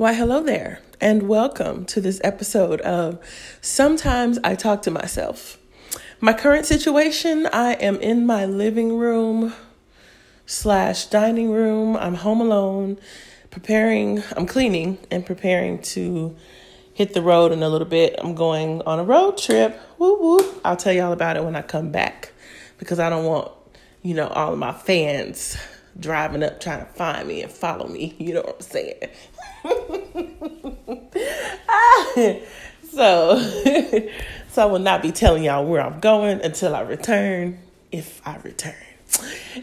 Why, hello there, and welcome to this episode of Sometimes I Talk to Myself. My current situation I am in my living room slash dining room. I'm home alone, preparing, I'm cleaning and preparing to hit the road in a little bit. I'm going on a road trip. Woo woo. I'll tell y'all about it when I come back because I don't want, you know, all of my fans driving up trying to find me and follow me. You know what I'm saying? so, so I will not be telling y'all where I'm going until I return, if I return.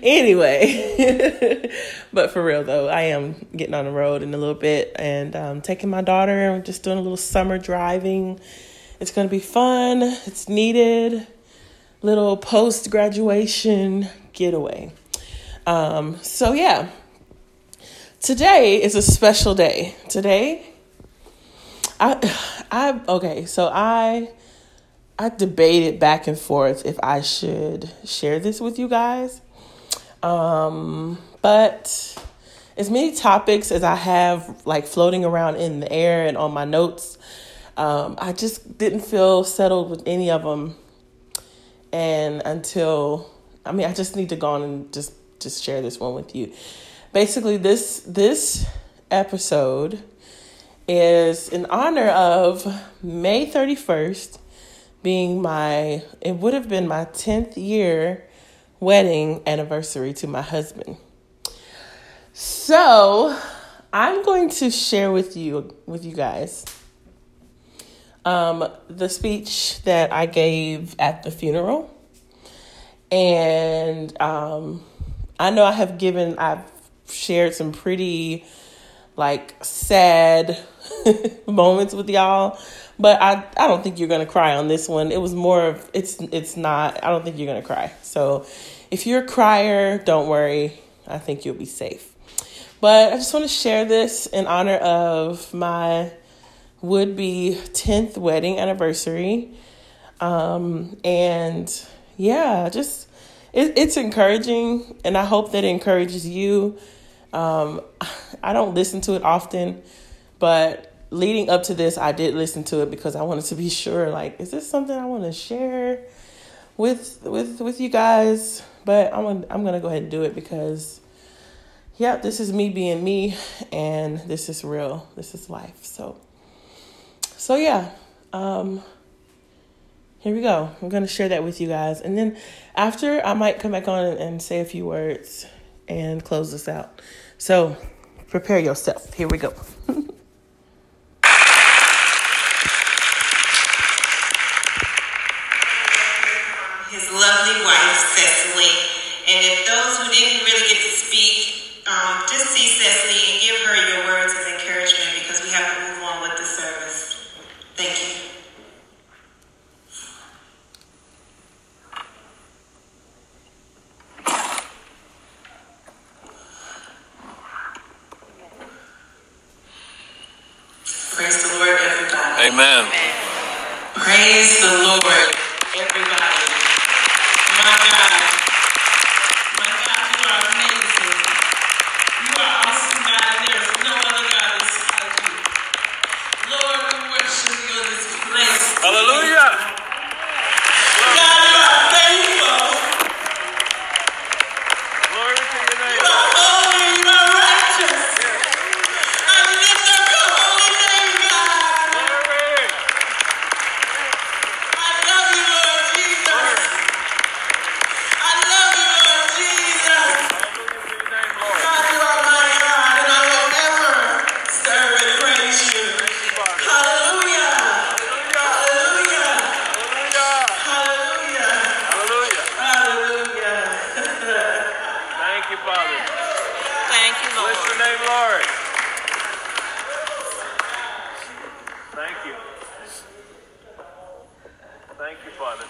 Anyway, but for real though, I am getting on the road in a little bit and um, taking my daughter. I'm just doing a little summer driving. It's going to be fun. It's needed. Little post graduation getaway. Um, so yeah, today is a special day. Today, I, I okay. So I, I debated back and forth if I should share this with you guys. Um, but as many topics as I have like floating around in the air and on my notes, um, I just didn't feel settled with any of them. And until, I mean, I just need to go on and just just share this one with you. Basically, this this episode is in honor of May 31st being my it would have been my 10th year wedding anniversary to my husband. So, I'm going to share with you with you guys um, the speech that I gave at the funeral, and um, I know I have given, I've shared some pretty like sad moments with y'all, but I I don't think you're gonna cry on this one. It was more of it's it's not. I don't think you're gonna cry. So if you're a crier, don't worry. I think you'll be safe. But I just want to share this in honor of my would be 10th wedding anniversary. Um, and yeah, just it, it's encouraging, and I hope that it encourages you. Um, I don't listen to it often, but leading up to this, I did listen to it because I wanted to be sure. Like, is this something I want to share with with with you guys? But I'm gonna, I'm gonna go ahead and do it because, yeah, this is me being me, and this is real. This is life. So, so yeah. Um, here we go. I'm to share that with you guys. And then after, I might come back on and say a few words and close this out. So prepare yourself. Here we go. His lovely wife, Cecily. And if those who didn't really get to speak, um, just see Cecily and give her your words of encouragement because we have to move on with the service. Thank you. Praise the Lord, everybody. Amen. Praise the Lord, everybody. My God. My God, you are amazing. You are awesome, God, and there is no other God beside you. Lord, we worship you in this place. Hallelujah. God, you are faithful. Glory to your name. You are holy. You are righteous. I lift up your holy name, God. Glory. I love you, Lord Jesus. I love you, Lord Jesus. Hallelujah to your name, Lord. God, you are my God, and I will ever serve and praise you. Hallelujah. Hallelujah. Hallelujah. Hallelujah. Hallelujah. Hallelujah. Thank you, Father. Thank you, Bless your name, Lord. Thank you. Thank you, Father.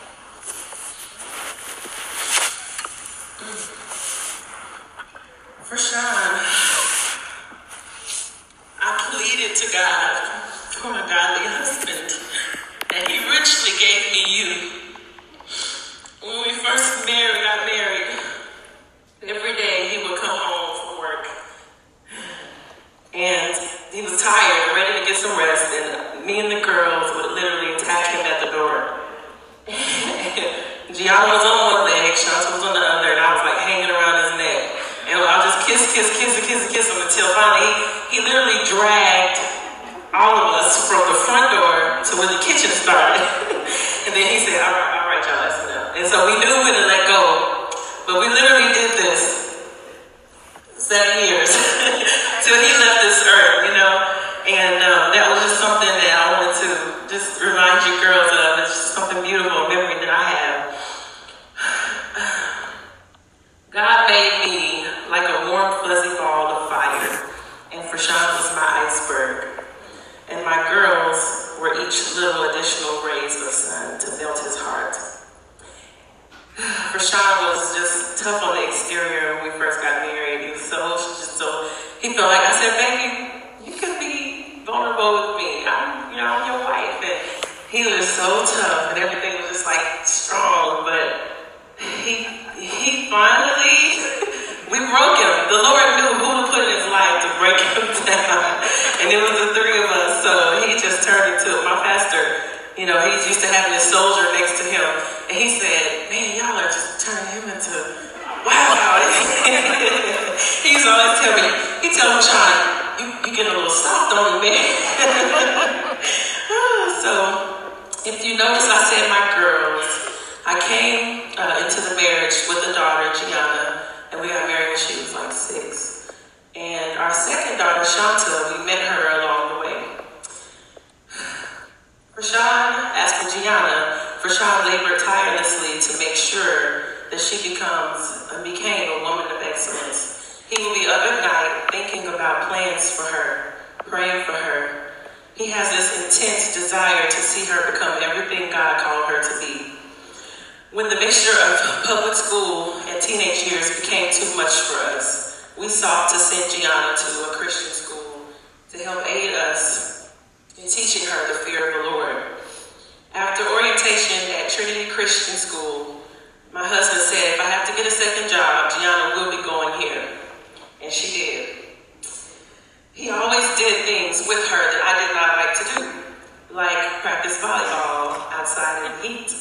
For Sean, I pleaded to God for my godly husband, and He richly gave me you. When we first married, got married, every day he would come home from work. And he was tired, ready to get some rest, and me and the girls would literally attack him at the door. Gianna was on one leg, Shanta was on the other, and I was like hanging around his neck. And I'll just kiss, kiss, kiss, kiss, kiss him until finally he, he literally dragged all of us from the front door to where the kitchen started. and then he said, all right, all right, y'all, that's enough. So we knew when to let go. But we literally did this seven years till he left this earth, you know. And um, that was just something that I wanted to just remind you girls of. It's just something beautiful, memory that I have. God made me like a warm, fuzzy ball of fire, and Rashawn was my iceberg. And my girls were each little additional rays of sun to melt his heart. Rashawn was just tough on the exterior when we first got married. He was so, just so, he felt like, I said, baby, you can be vulnerable with me. I'm, you know, I'm your wife. And he was so tough and everything was just like strong, but he, he finally, we broke him. The Lord knew who to put in his life to break him down. And it was the three of us. So he just turned into my pastor. You know, he's used to having his soldier next to him. And he said, man, y'all are just turning him into, wow. he used to always tell me, he tell me, Sean, you, you get a little soft on me, so, if you notice, I said my girls. I came uh, into the marriage with a daughter, Gianna, and we got married when she was like six. And our second daughter, Shanta, we met her along the way. Rashawn, as for Gianna, Rashawn labored tirelessly to make sure that she becomes and became a woman of excellence. He will be up at night thinking about plans for her, praying for her. He has this intense desire to see her become everything God called her to be. When the mixture of public school and teenage years became too much for us, we sought to send Gianna to a Christian school to help aid us in teaching her the fear of the Lord. After orientation at Trinity Christian School, my husband said, if I have to get a second job, Gianna will be going here. And she did. He always did things with her that I did not like to do, like practice volleyball outside in the heat.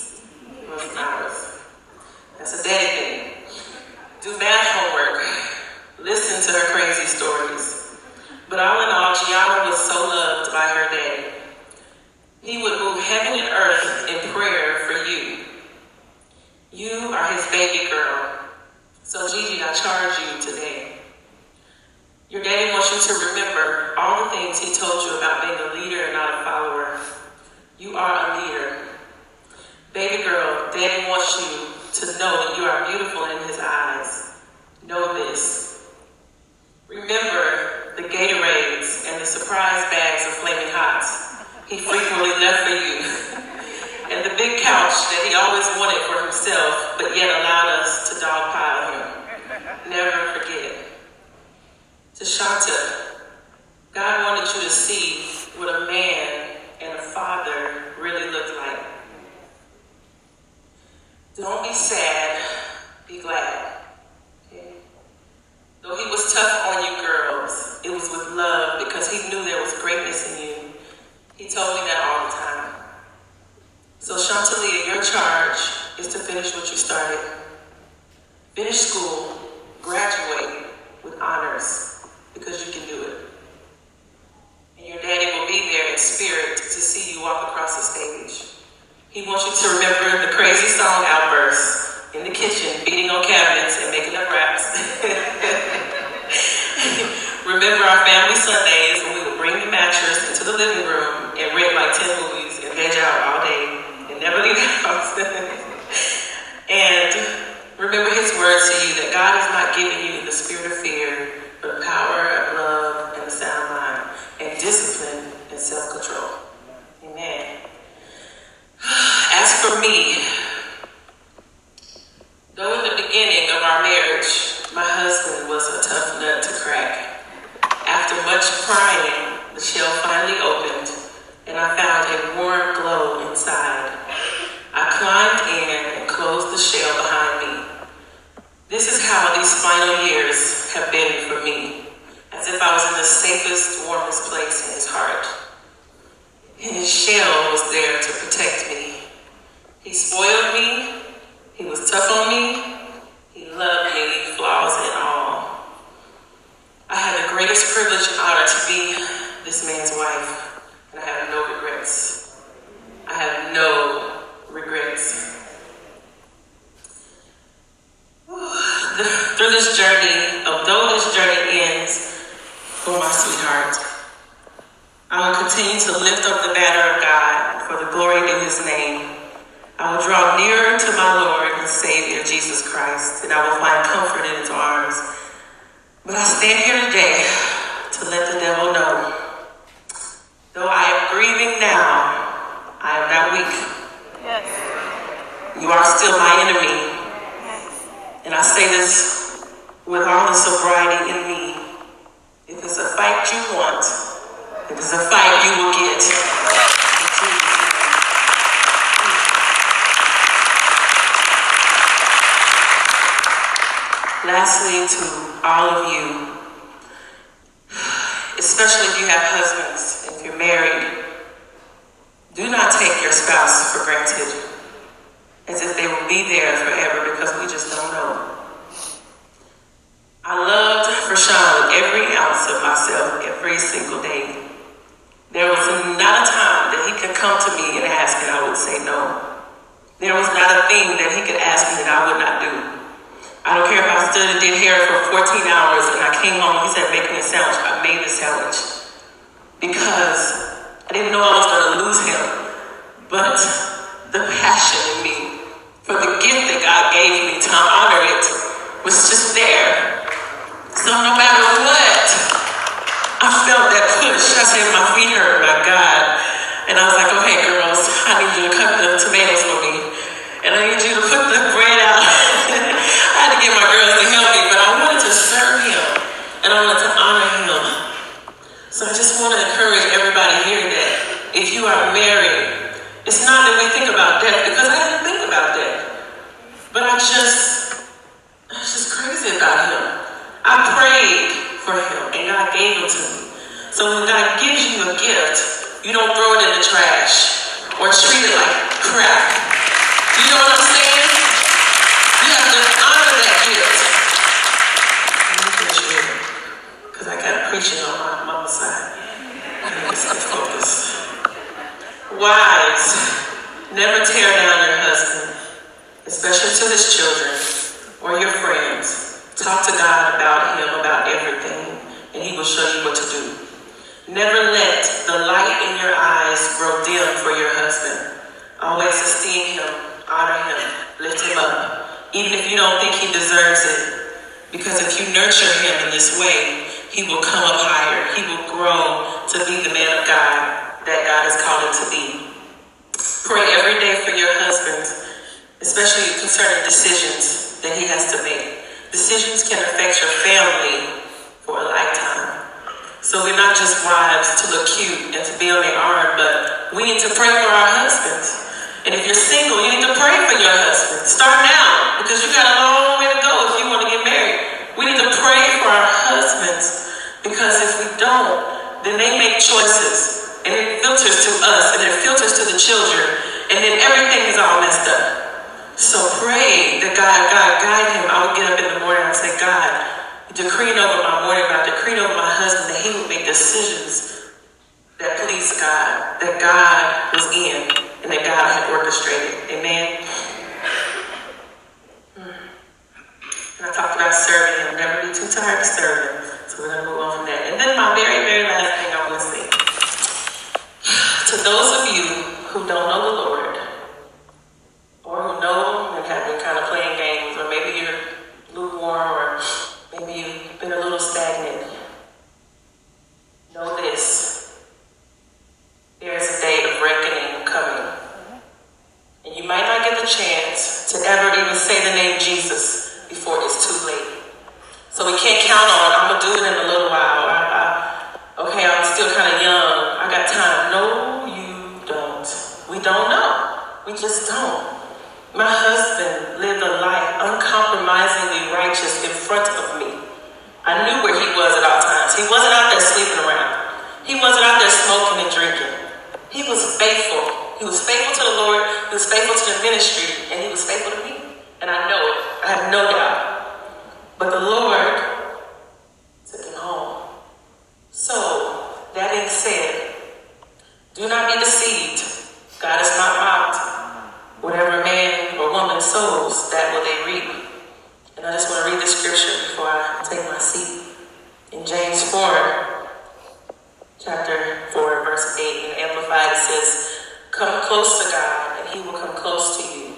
That's a daddy thing. Do math homework. Listen to her crazy stories. But all in all, Gianna was so loved by her daddy. He would move heaven and earth in prayer for you. You are his baby girl. So, Gigi, I charge you today. Your daddy wants you to remember all the things he told you about being a leader and not a follower. You are a leader. Baby girl, daddy wants you to know that you are beautiful in his eyes. Know this. Remember the Gatorades and the surprise bags of flaming hots he frequently left for you. and the big couch that he always wanted for himself, but yet allowed us to dogpile him. Never forget. To Shanta, God wanted you to see what a man and a father really look like. Don't be sad, be glad. Though he was tough on you girls, it was with love because he knew there was greatness in you. He told me that all the time. So Chantalia, your charge is to finish what you started. Finish school, graduate with honors because you can do it. And your daddy will be there in spirit to see you walk across the stage. He wants you to remember the crazy song outbursts in the kitchen, beating on cabinets and making up raps. remember our family Sundays mattress into the living room and rent like 10 movies and veg out all day and never leave the house. and remember his words to you that God has not given you the spirit of fear, but power of love and a sound mind and discipline and self-control. Amen. As for me, though in the beginning of our marriage, my husband was a tough nut to crack. After much prying, the shell finally opened, and I found a warm glow inside. I climbed in and closed the shell behind me. This is how these final years have been for me. As if I was in the safest, warmest place in his heart. His shell was there to protect me. He spoiled me. He was tough on me. He loved me, flaws and all. I had the greatest privilege and honor to be this man's wife, and I have no regrets. I have no regrets. Through this journey, although this journey ends for my sweetheart, I will continue to lift up the banner of God for the glory in his name. I will draw nearer to my Lord and Savior, Jesus Christ, and I will find comfort in his arms. But I stand here today to let the devil know. Though I am grieving now, I am not weak. Yes. You are still my enemy. Yes. And I say this with all the sobriety in me. If it's a fight you want, if it's a fight you will get. In Jesus' name. Lastly, to all of you, especially if you have husbands, if you're married, do not take your spouse for granted as if they will be there forever because we just don't know. I loved Rashawn with every ounce of myself every single day. There was not a time that he could come to me and ask and I would say no. There was not a thing that he could ask me that I would not do. I don't care if I stood and did hair for 14 hours and I came home, he said, make me a sandwich. I made the sandwich. Because I didn't know I was going to lose him. But the passion in me for the gift that God gave me to honor it was just there. So no matter what, I felt that push. I said, my feet hurt, my God. And I was like, okay, girls, I need you to cut the tomatoes for me. And I need you to put the bread out. I had to get my girls to help me, but I wanted to serve him. And I wanted to honor him. So I just want to encourage everybody here that if you are married, it's not that we think about death, because I didn't think about death. But I just, I was just crazy about him. I prayed for him, and God gave him to me. So when God gives you a gift, you don't throw it in the trash or treat it like crap. You know what I'm saying? You have to honor that gift. Because I got a preaching on my mama's side. Wives, never tear down your husband, especially to his children or your friends. Talk to God about him, about everything, and he will show you what to do. Never let the light in your eyes grow dim for your husband. Always esteem him, honor him, lift him up, even if you don't think he deserves it. Because if you nurture him in this way, he will come up higher. He will grow to be the man of God that God has called him to be. Pray every day for your husband, especially concerning decisions that he has to make. Decisions can affect your family for a lifetime. So we're not just wives to look cute and to be on the arm, but we need to pray for our husbands. And if you're single, you need to pray for your husband. Start now, because you got a long way to go if you want to get married. We need to pray for our husbands, because if we don't, then they make choices, and it filters to us, and it filters to the children, and then everything is all messed up. So pray that God, God guide him. I would get up in the morning and say, God, decreeing over my morning, Decreeing over my husband that he would make decisions that pleased God, that God was in, and that God had orchestrated. Amen. Mm. And I talked about serving him. Never be too tired to serve him. So we're gonna move on from that. And then my very, very last thing I want to say. To those of you who don't know the Lord, or who know and have been kind of playing games, or maybe you're lukewarm, or maybe you've been a little stagnant. Know this. There is a day of reckoning coming. And you might not get the chance to ever even say the name Jesus before it's too late. So we can't count on, I'm going to do it in a little while. I, I, okay, I'm still kind of young. I got time. No, you don't. We don't know. We just don't. My husband lived a life uncompromisingly righteous in front of me. I knew where he was at all times. He wasn't out there sleeping around. He wasn't out there smoking and drinking. He was faithful. He was faithful to the Lord. He was faithful to the ministry, and he was faithful to me. And I know it. I have no doubt. But the Lord took him home. So, that being said, do not be deceived. God is not mocked. Whatever man or woman sows, that will they reap. And I just want to read the scripture before I take my seat. In James 4, chapter 4, verse 8, in Amplified, it says, Come close to God, and he will come close to you.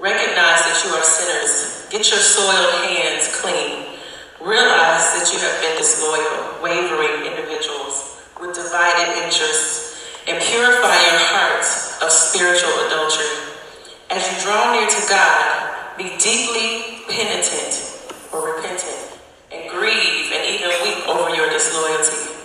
Recognize that you are sinners. Get your soiled hands clean. Realize that you have been disloyal, wavering individuals with divided interests, and purify your hearts of spiritual adultery. As you draw near to God, be deeply penitent or repentant, and grieve and even weep over your disloyalty.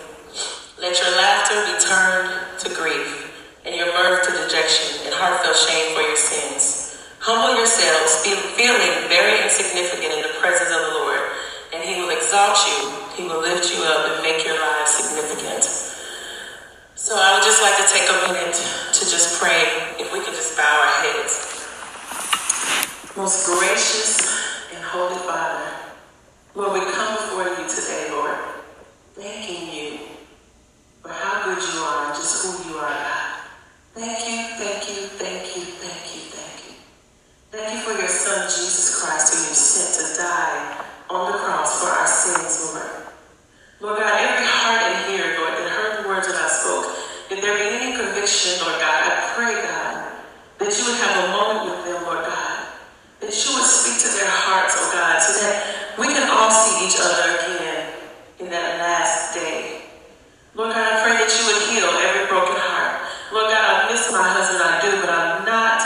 Let your laughter be turned to grief, and your mirth to dejection, and heartfelt shame for your sins. Humble yourselves, feel, feeling very insignificant in the presence of the Lord, and He will exalt you, He will lift you up, and make your lives significant. So I would just like to take a minute to just pray, if we could just bow our heads. Most gracious holy Father, Lord, we come before you today, Lord, thanking you for how good you are and just who you are, God. Thank you, thank you, thank you, thank you, thank you. Thank you for your Son, Jesus Christ, who you sent to die on the cross for our sins, Lord. Lord God, every heart in here, Lord, that heard the words that I spoke, if there be any conviction, Lord God, I pray, God, that you would have a moment with them, Lord God that you would speak to their hearts, oh God, so that we can all see each other again in that last day. Lord God, I pray that you would heal every broken heart. Lord God, I miss my husband, I do, but I'm not,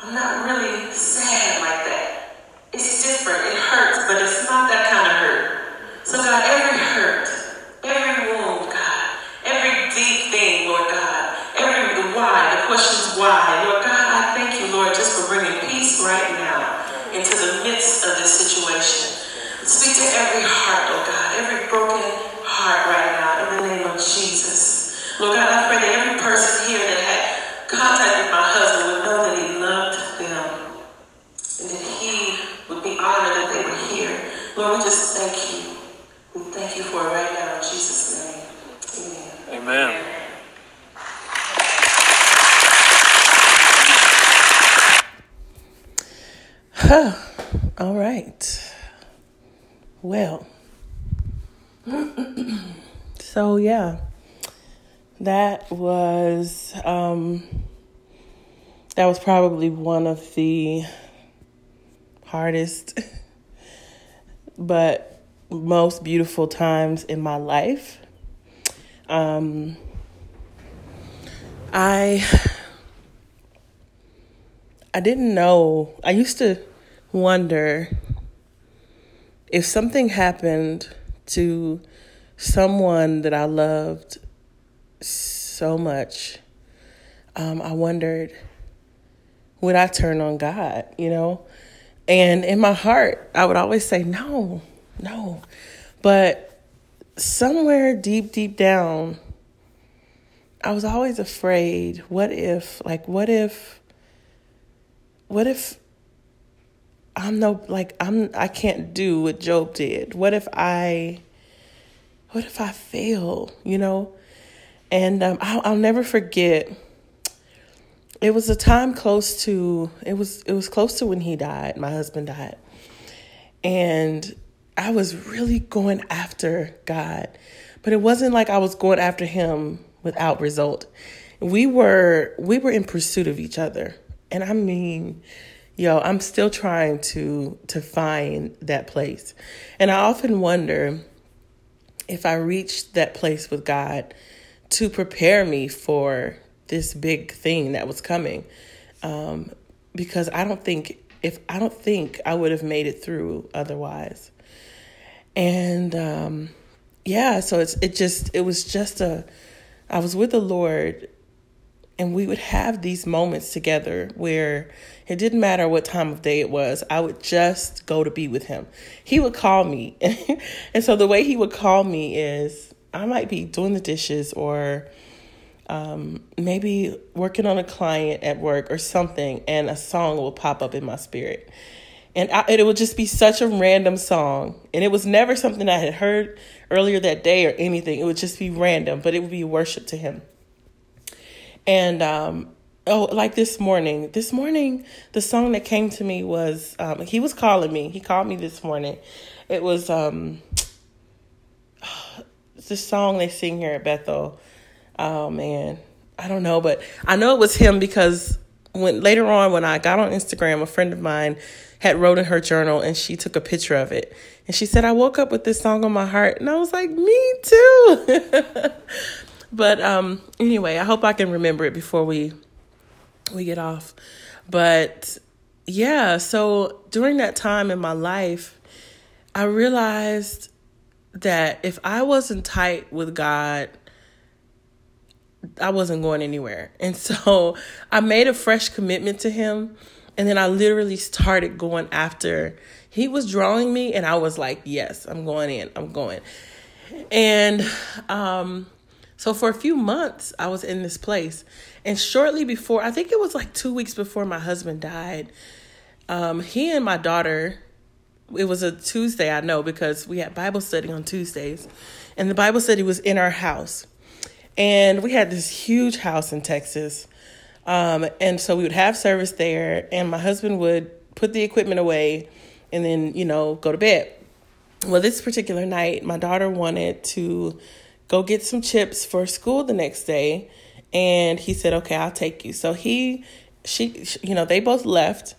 I'm not really sad like that. It's different, it hurts, but it's not that kind of hurt. So God, every hurt, every wound, God, every deep thing, Lord God, every why, the questions why, Lord God, I thank you, Lord, just for bringing peace right now midst of this situation. Speak to every heart, oh God, every broken heart right now in the name of Jesus. Lord God, I pray that every person here that had contacted my husband would know that he loved them and that he would be honored that they were here. Lord, we just thank you. We thank you for it right now in Jesus' name. Amen. Amen. All right. Well, so yeah, that was um, that was probably one of the hardest, but most beautiful times in my life. Um, I I didn't know. I used to wonder if something happened to someone that I loved so much. Um, I wondered, would I turn on God, you know? And in my heart, I would always say, no, no. But somewhere deep, deep down, I was always afraid. What if, like, what if, what if I'm no like I'm I can't do what Job did. What if I what if I fail, you know? And um, I'll, I'll never forget. It was a time close to it was it was close to when he died. My husband died, and I was really going after God, but it wasn't like I was going after him without result. We were we were in pursuit of each other, and I mean yo, I'm still trying to to find that place. And I often wonder if I reached that place with God to prepare me for this big thing that was coming. Um, because I don't think if I don't think I would have made it through otherwise. And um, yeah, so it's it just it was just a I was with the Lord and we would have these moments together where it didn't matter what time of day it was. I would just go to be with him. He would call me. and so the way he would call me is I might be doing the dishes or um, maybe working on a client at work or something, and a song will pop up in my spirit. And I, it would just be such a random song. And it was never something I had heard earlier that day or anything. It would just be random, but it would be worship to him. And um, oh, like this morning, this morning, the song that came to me was um, he was calling me. He called me this morning. It was um, the song they sing here at Bethel. Oh man, I don't know, but I know it was him because when later on when I got on Instagram, a friend of mine had wrote in her journal and she took a picture of it. And she said, I woke up with this song on my heart. And I was like, me too. but um, anyway, I hope I can remember it before we we get off. But yeah, so during that time in my life, I realized that if I wasn't tight with God, I wasn't going anywhere. And so I made a fresh commitment to Him. And then I literally started going after. He was drawing me, and I was like, yes, I'm going in, I'm going. And um, so for a few months, I was in this place. And shortly before, I think it was like two weeks before my husband died, um, he and my daughter, it was a Tuesday, I know, because we had Bible study on Tuesdays. And the Bible study was in our house. And we had this huge house in Texas. Um, and so we would have service there, and my husband would put the equipment away and then, you know, go to bed. Well, this particular night, my daughter wanted to go get some chips for school the next day. And he said, okay, I'll take you. So he, she, you know, they both left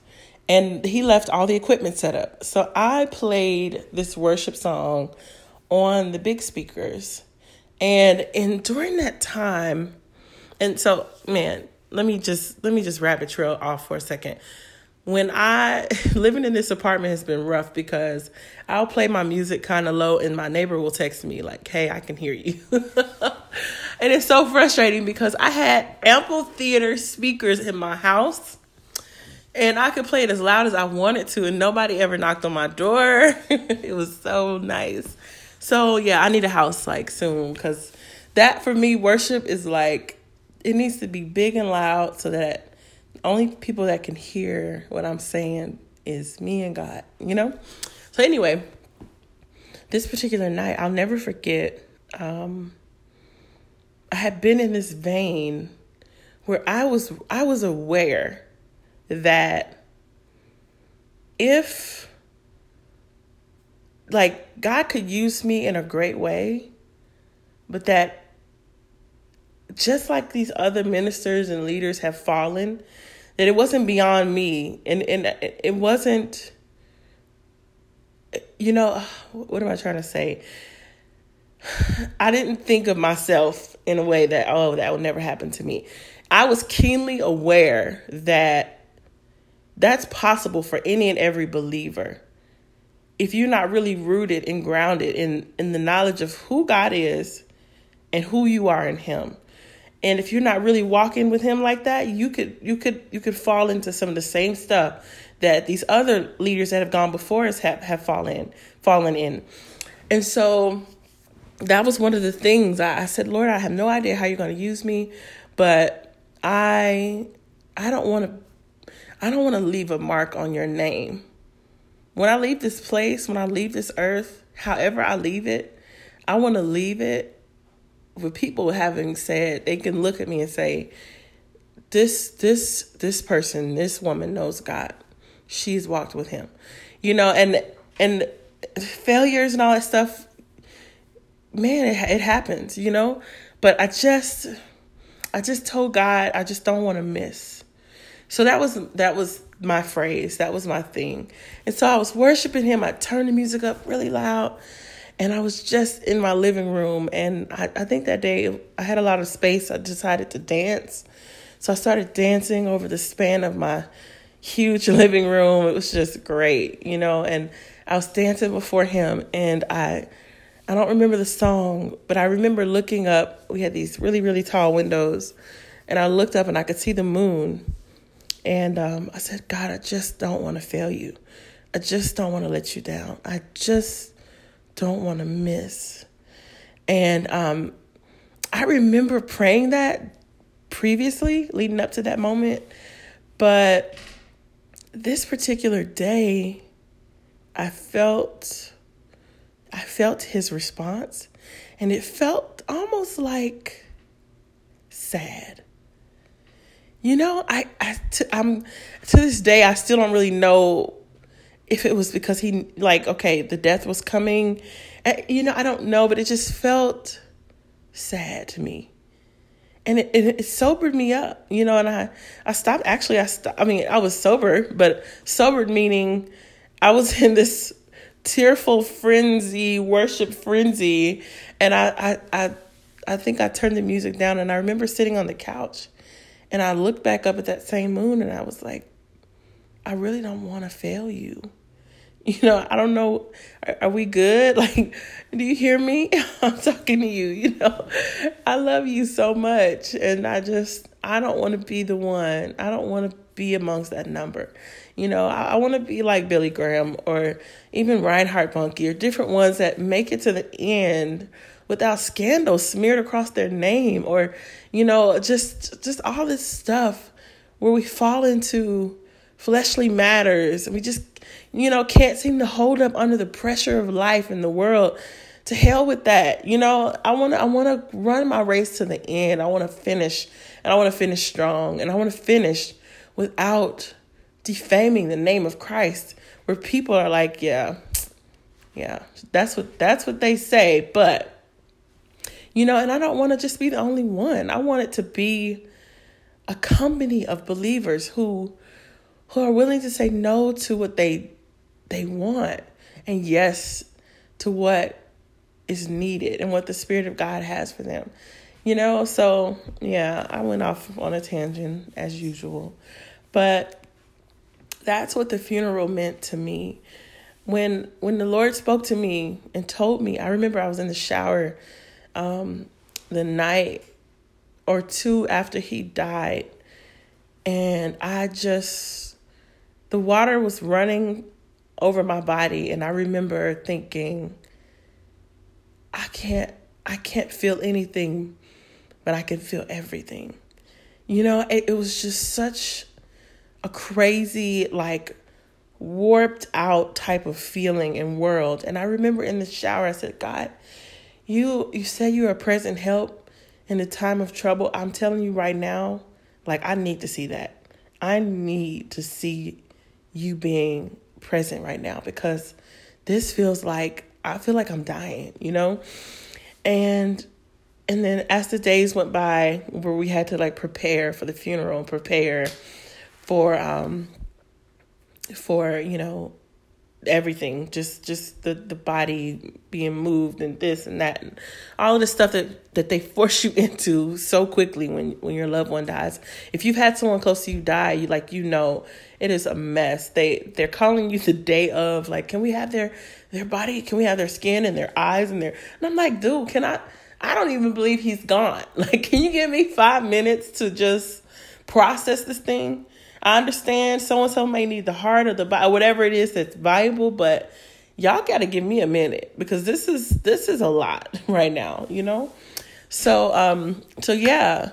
and he left all the equipment set up. So I played this worship song on the big speakers. And and during that time, and so man, let me just let me just rabbit trail off for a second. When I living in this apartment has been rough because I'll play my music kind of low and my neighbor will text me like, "Hey, I can hear you." and it's so frustrating because I had ample theater speakers in my house and I could play it as loud as I wanted to and nobody ever knocked on my door. it was so nice. So, yeah, I need a house like soon cuz that for me worship is like it needs to be big and loud so that only people that can hear what I'm saying is me and God, you know? So anyway, this particular night, I'll never forget um I had been in this vein where I was I was aware that if like God could use me in a great way, but that just like these other ministers and leaders have fallen, that it wasn't beyond me and, and it wasn't you know what am I trying to say? I didn't think of myself in a way that oh that would never happen to me. I was keenly aware that that's possible for any and every believer. If you're not really rooted and grounded in in the knowledge of who God is and who you are in him and if you're not really walking with him like that you could you could you could fall into some of the same stuff that these other leaders that have gone before us have, have fallen fallen in. And so that was one of the things I, I said lord i have no idea how you're going to use me but i i don't want to i don't want to leave a mark on your name. When i leave this place when i leave this earth however i leave it i want to leave it with people having said they can look at me and say this this this person this woman knows god. She's walked with him. You know and and failures and all that stuff man it, it happens you know? But i just i just told god i just don't want to miss. So that was that was my phrase. That was my thing. And so i was worshiping him. I turned the music up really loud and I was just in my living room. And I, I think that day I had a lot of space. I decided to dance. So I started dancing over the span of my huge living room. It was just great, you know. And I was dancing before him. And I. I don't remember the song, but I remember looking up. We had these really, really tall windows. and I looked up and I could see the moon. And um, I said, God, I just don't want to fail you. I just don't want to let you down. I just don't want to miss. And um, I remember praying that previously, leading up to that moment. But this particular day, I felt I felt his response and it felt almost like sad. You know, I, I t- I'm to this day I still don't really know if it was because he like okay the death was coming. Eh, you know, I don't know, but it just felt sad to me and it, it, it, sobered me up, you know. And I, I stopped. Actually, I stopped. I mean, I was sober, but sobered meaning I was in this tearful frenzy, worship frenzy, and I, I, I, I think I turned the music down. And I remember sitting on the couch, and I looked back up at that same moon, and I was like, I really don't want to fail you. You know, I don't know. Are, are, we good? Like, do you hear me? I'm talking to you. You know, I love you so much. And I just, I don't want to be the one. I don't want to be amongst that number. You know, I, I want to be like Billy Graham or even Reinhard Bonnke or different ones that make it to the end without scandal smeared across their name or, you know, just just all this stuff where we fall into fleshly matters we just you know, can't seem to hold up under the pressure of life in the world. To hell with that. You know, I want to I want to run my race to the end. I want to finish and I want to finish strong and I want to finish without defaming the name of Christ where people are like, yeah. Yeah. That's what that's what they say, but you know, and I don't want to just be the only one. I want it to be a company of believers who who are willing to say no to what they they want and yes to what is needed and what the Spirit of God has for them. You know, so yeah, I went off on a tangent as usual. But that's what the funeral meant to me. When when the Lord spoke to me and told me, I remember I was in the shower um, the night or two after he died, and I just the water was running over my body and I remember thinking I can't I can't feel anything but I can feel everything. You know, it, it was just such a crazy like warped out type of feeling and world. And I remember in the shower I said, God, you you say you're a present help in the time of trouble. I'm telling you right now, like I need to see that. I need to see you being present right now because this feels like I feel like I'm dying, you know? And and then as the days went by where we had to like prepare for the funeral and prepare for um for, you know, everything just just the the body being moved and this and that and all of the stuff that that they force you into so quickly when when your loved one dies. If you've had someone close to you die you like you know it is a mess. They they're calling you the day of like can we have their their body? Can we have their skin and their eyes and their and i'm like dude can i i don't even believe he's gone. Like can you give me five minutes to just process this thing I understand so and so may need the heart or the body, whatever it is that's valuable, but y'all got to give me a minute because this is this is a lot right now, you know. So um, so yeah,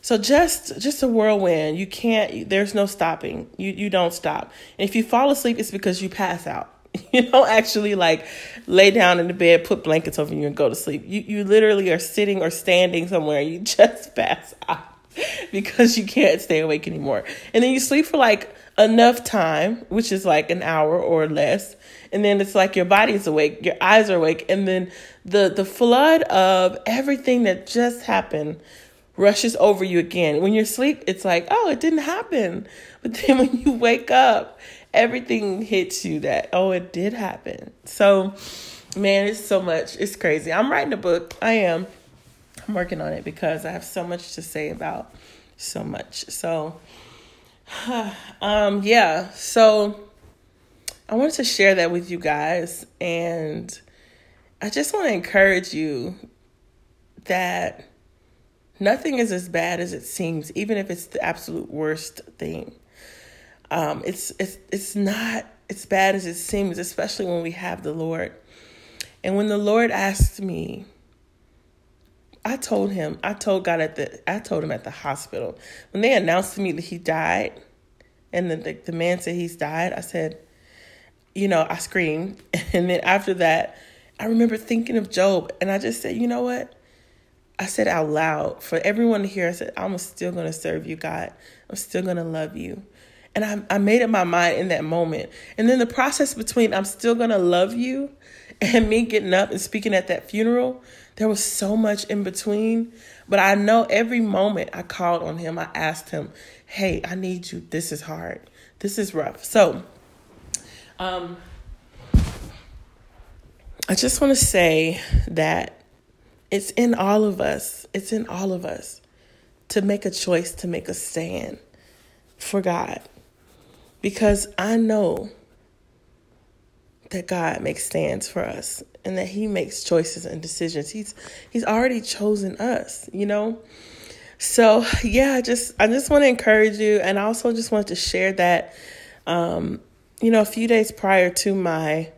so just just a whirlwind. You can't. There's no stopping. You you don't stop. And if you fall asleep, it's because you pass out. You don't actually like lay down in the bed, put blankets over you, and go to sleep. You you literally are sitting or standing somewhere. You just pass out. because you can't stay awake anymore. And then you sleep for like enough time, which is like an hour or less. And then it's like your body's awake, your eyes are awake, and then the the flood of everything that just happened rushes over you again. When you're asleep, it's like, oh, it didn't happen. But then when you wake up, everything hits you that, oh, it did happen. So, man, it's so much. It's crazy. I'm writing a book. I am. I'm working on it because I have so much to say about so much. So, um, yeah. So, I wanted to share that with you guys, and I just want to encourage you that nothing is as bad as it seems, even if it's the absolute worst thing. Um, it's it's it's not as bad as it seems, especially when we have the Lord. And when the Lord asked me, I told him, I told God at the, I told him at the hospital when they announced to me that he died, and the the, the man said he's died. I said, you know, I screamed, and then after that, I remember thinking of Job, and I just said, you know what? I said out loud for everyone to hear. I said, I'm still to serve you, God. I'm still to love you. And I, I made up my mind in that moment. And then the process between I'm still to love you and me getting up and speaking at that funeral, there was so much in between. But I know every moment I called on him, I asked him, Hey, I need you. This is hard. This is rough. So, um, I just want to say that it's in all of us. It's in all of us to make a choice, to make a stand for God. Because I know that God makes stands for us and that he makes choices and decisions. He's he's already chosen us, you know? So, yeah, just I just want to encourage you and I also just want to share that um you know, a few days prior to my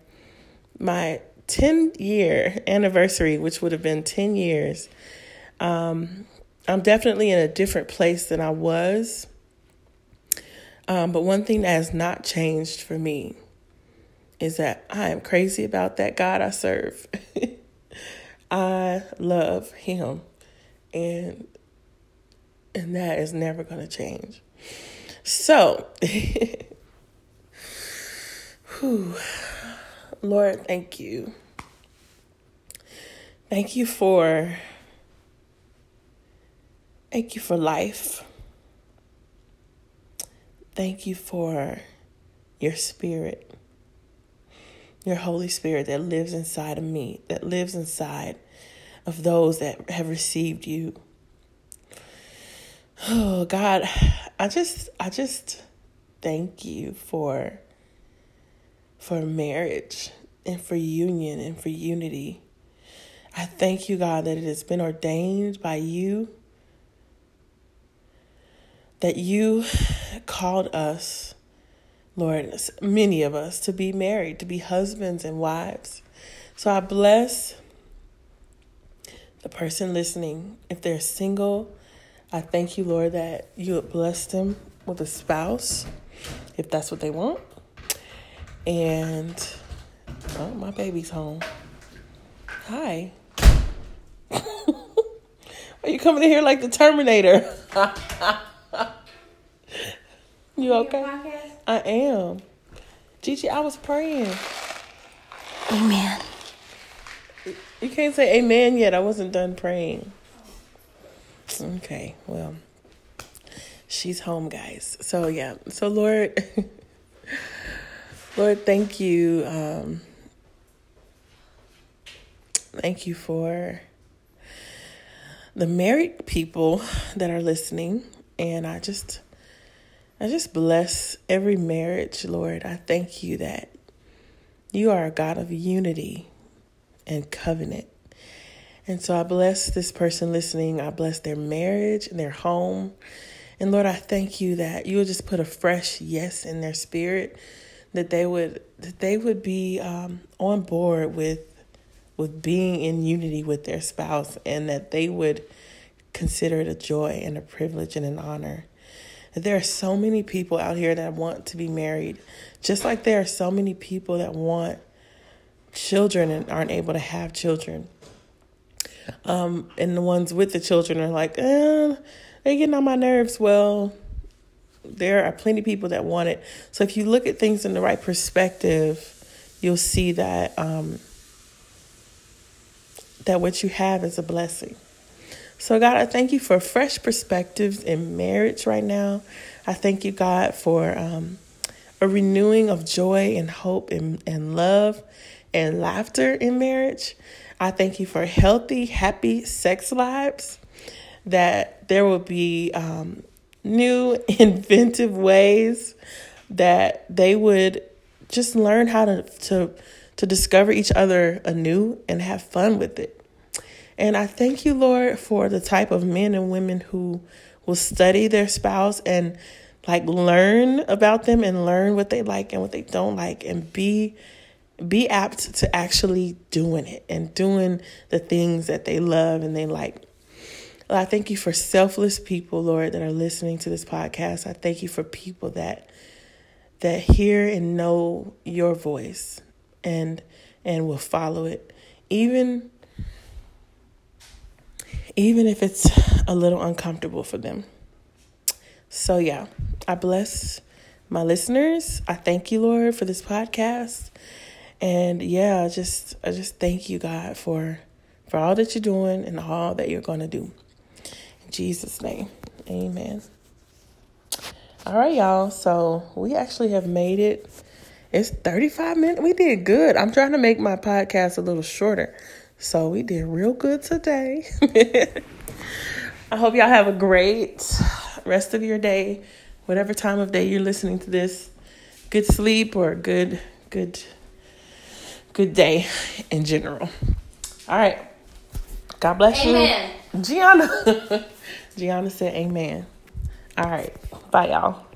my 10 year anniversary, which would have been 10 years, um, I'm definitely in a different place than I was. Um, but one thing that has not changed for me is that I am crazy about that God I serve. I love him and and that is never going to change. So, whew, Lord, thank you. Thank you for thank you for life. Thank you for your spirit. Your Holy Spirit that lives inside of me, that lives inside of those that have received you. Oh God, I just I just thank you for for marriage and for union and for unity. I thank you, God, that it has been ordained by you, that you called us, Lord, many of us, to be married, to be husbands and wives. So I bless the person listening. If they're single, I thank you, Lord, that you have blessed them with a spouse, if that's what they want. And oh, my baby's home. Hi. Are you coming in here like the Terminator? you okay? I am. Gigi, I was praying. Amen. You can't say amen yet. I wasn't done praying. Okay, well, she's home, guys. So, yeah. So, Lord. Lord, thank you. Um, thank you for the married people that are listening. And I just, I just bless every marriage, Lord. I thank you that you are a God of unity and covenant. And so I bless this person listening. I bless their marriage and their home. And Lord, I thank you that you will just put a fresh yes in their spirit that they would that they would be um, on board with with being in unity with their spouse and that they would consider it a joy and a privilege and an honor. There are so many people out here that want to be married, just like there are so many people that want children and aren't able to have children. Um, and the ones with the children are like, eh, they're getting on my nerves. Well, there are plenty of people that want it. So if you look at things in the right perspective, you'll see that um, that what you have is a blessing. So God, I thank you for fresh perspectives in marriage right now. I thank you, God, for um, a renewing of joy and hope and, and love and laughter in marriage. I thank you for healthy, happy sex lives. That there will be um, new inventive ways that they would just learn how to to to discover each other anew and have fun with it. And I thank you, Lord, for the type of men and women who will study their spouse and like learn about them and learn what they like and what they don't like and be be apt to actually doing it and doing the things that they love and they like. I thank you for selfless people, Lord, that are listening to this podcast. I thank you for people that that hear and know your voice and and will follow it even even if it's a little uncomfortable for them. So yeah, I bless my listeners. I thank you, Lord, for this podcast. And yeah, I just I just thank you, God, for for all that you're doing and all that you're going to do. In Jesus name. Amen. All right, y'all. So, we actually have made it. It's 35 minutes. We did good. I'm trying to make my podcast a little shorter. So, we did real good today. I hope y'all have a great rest of your day, whatever time of day you're listening to this. Good sleep or good good good day in general. All right. God bless Amen. you. Gianna. Gianna said amen. All right. Bye y'all.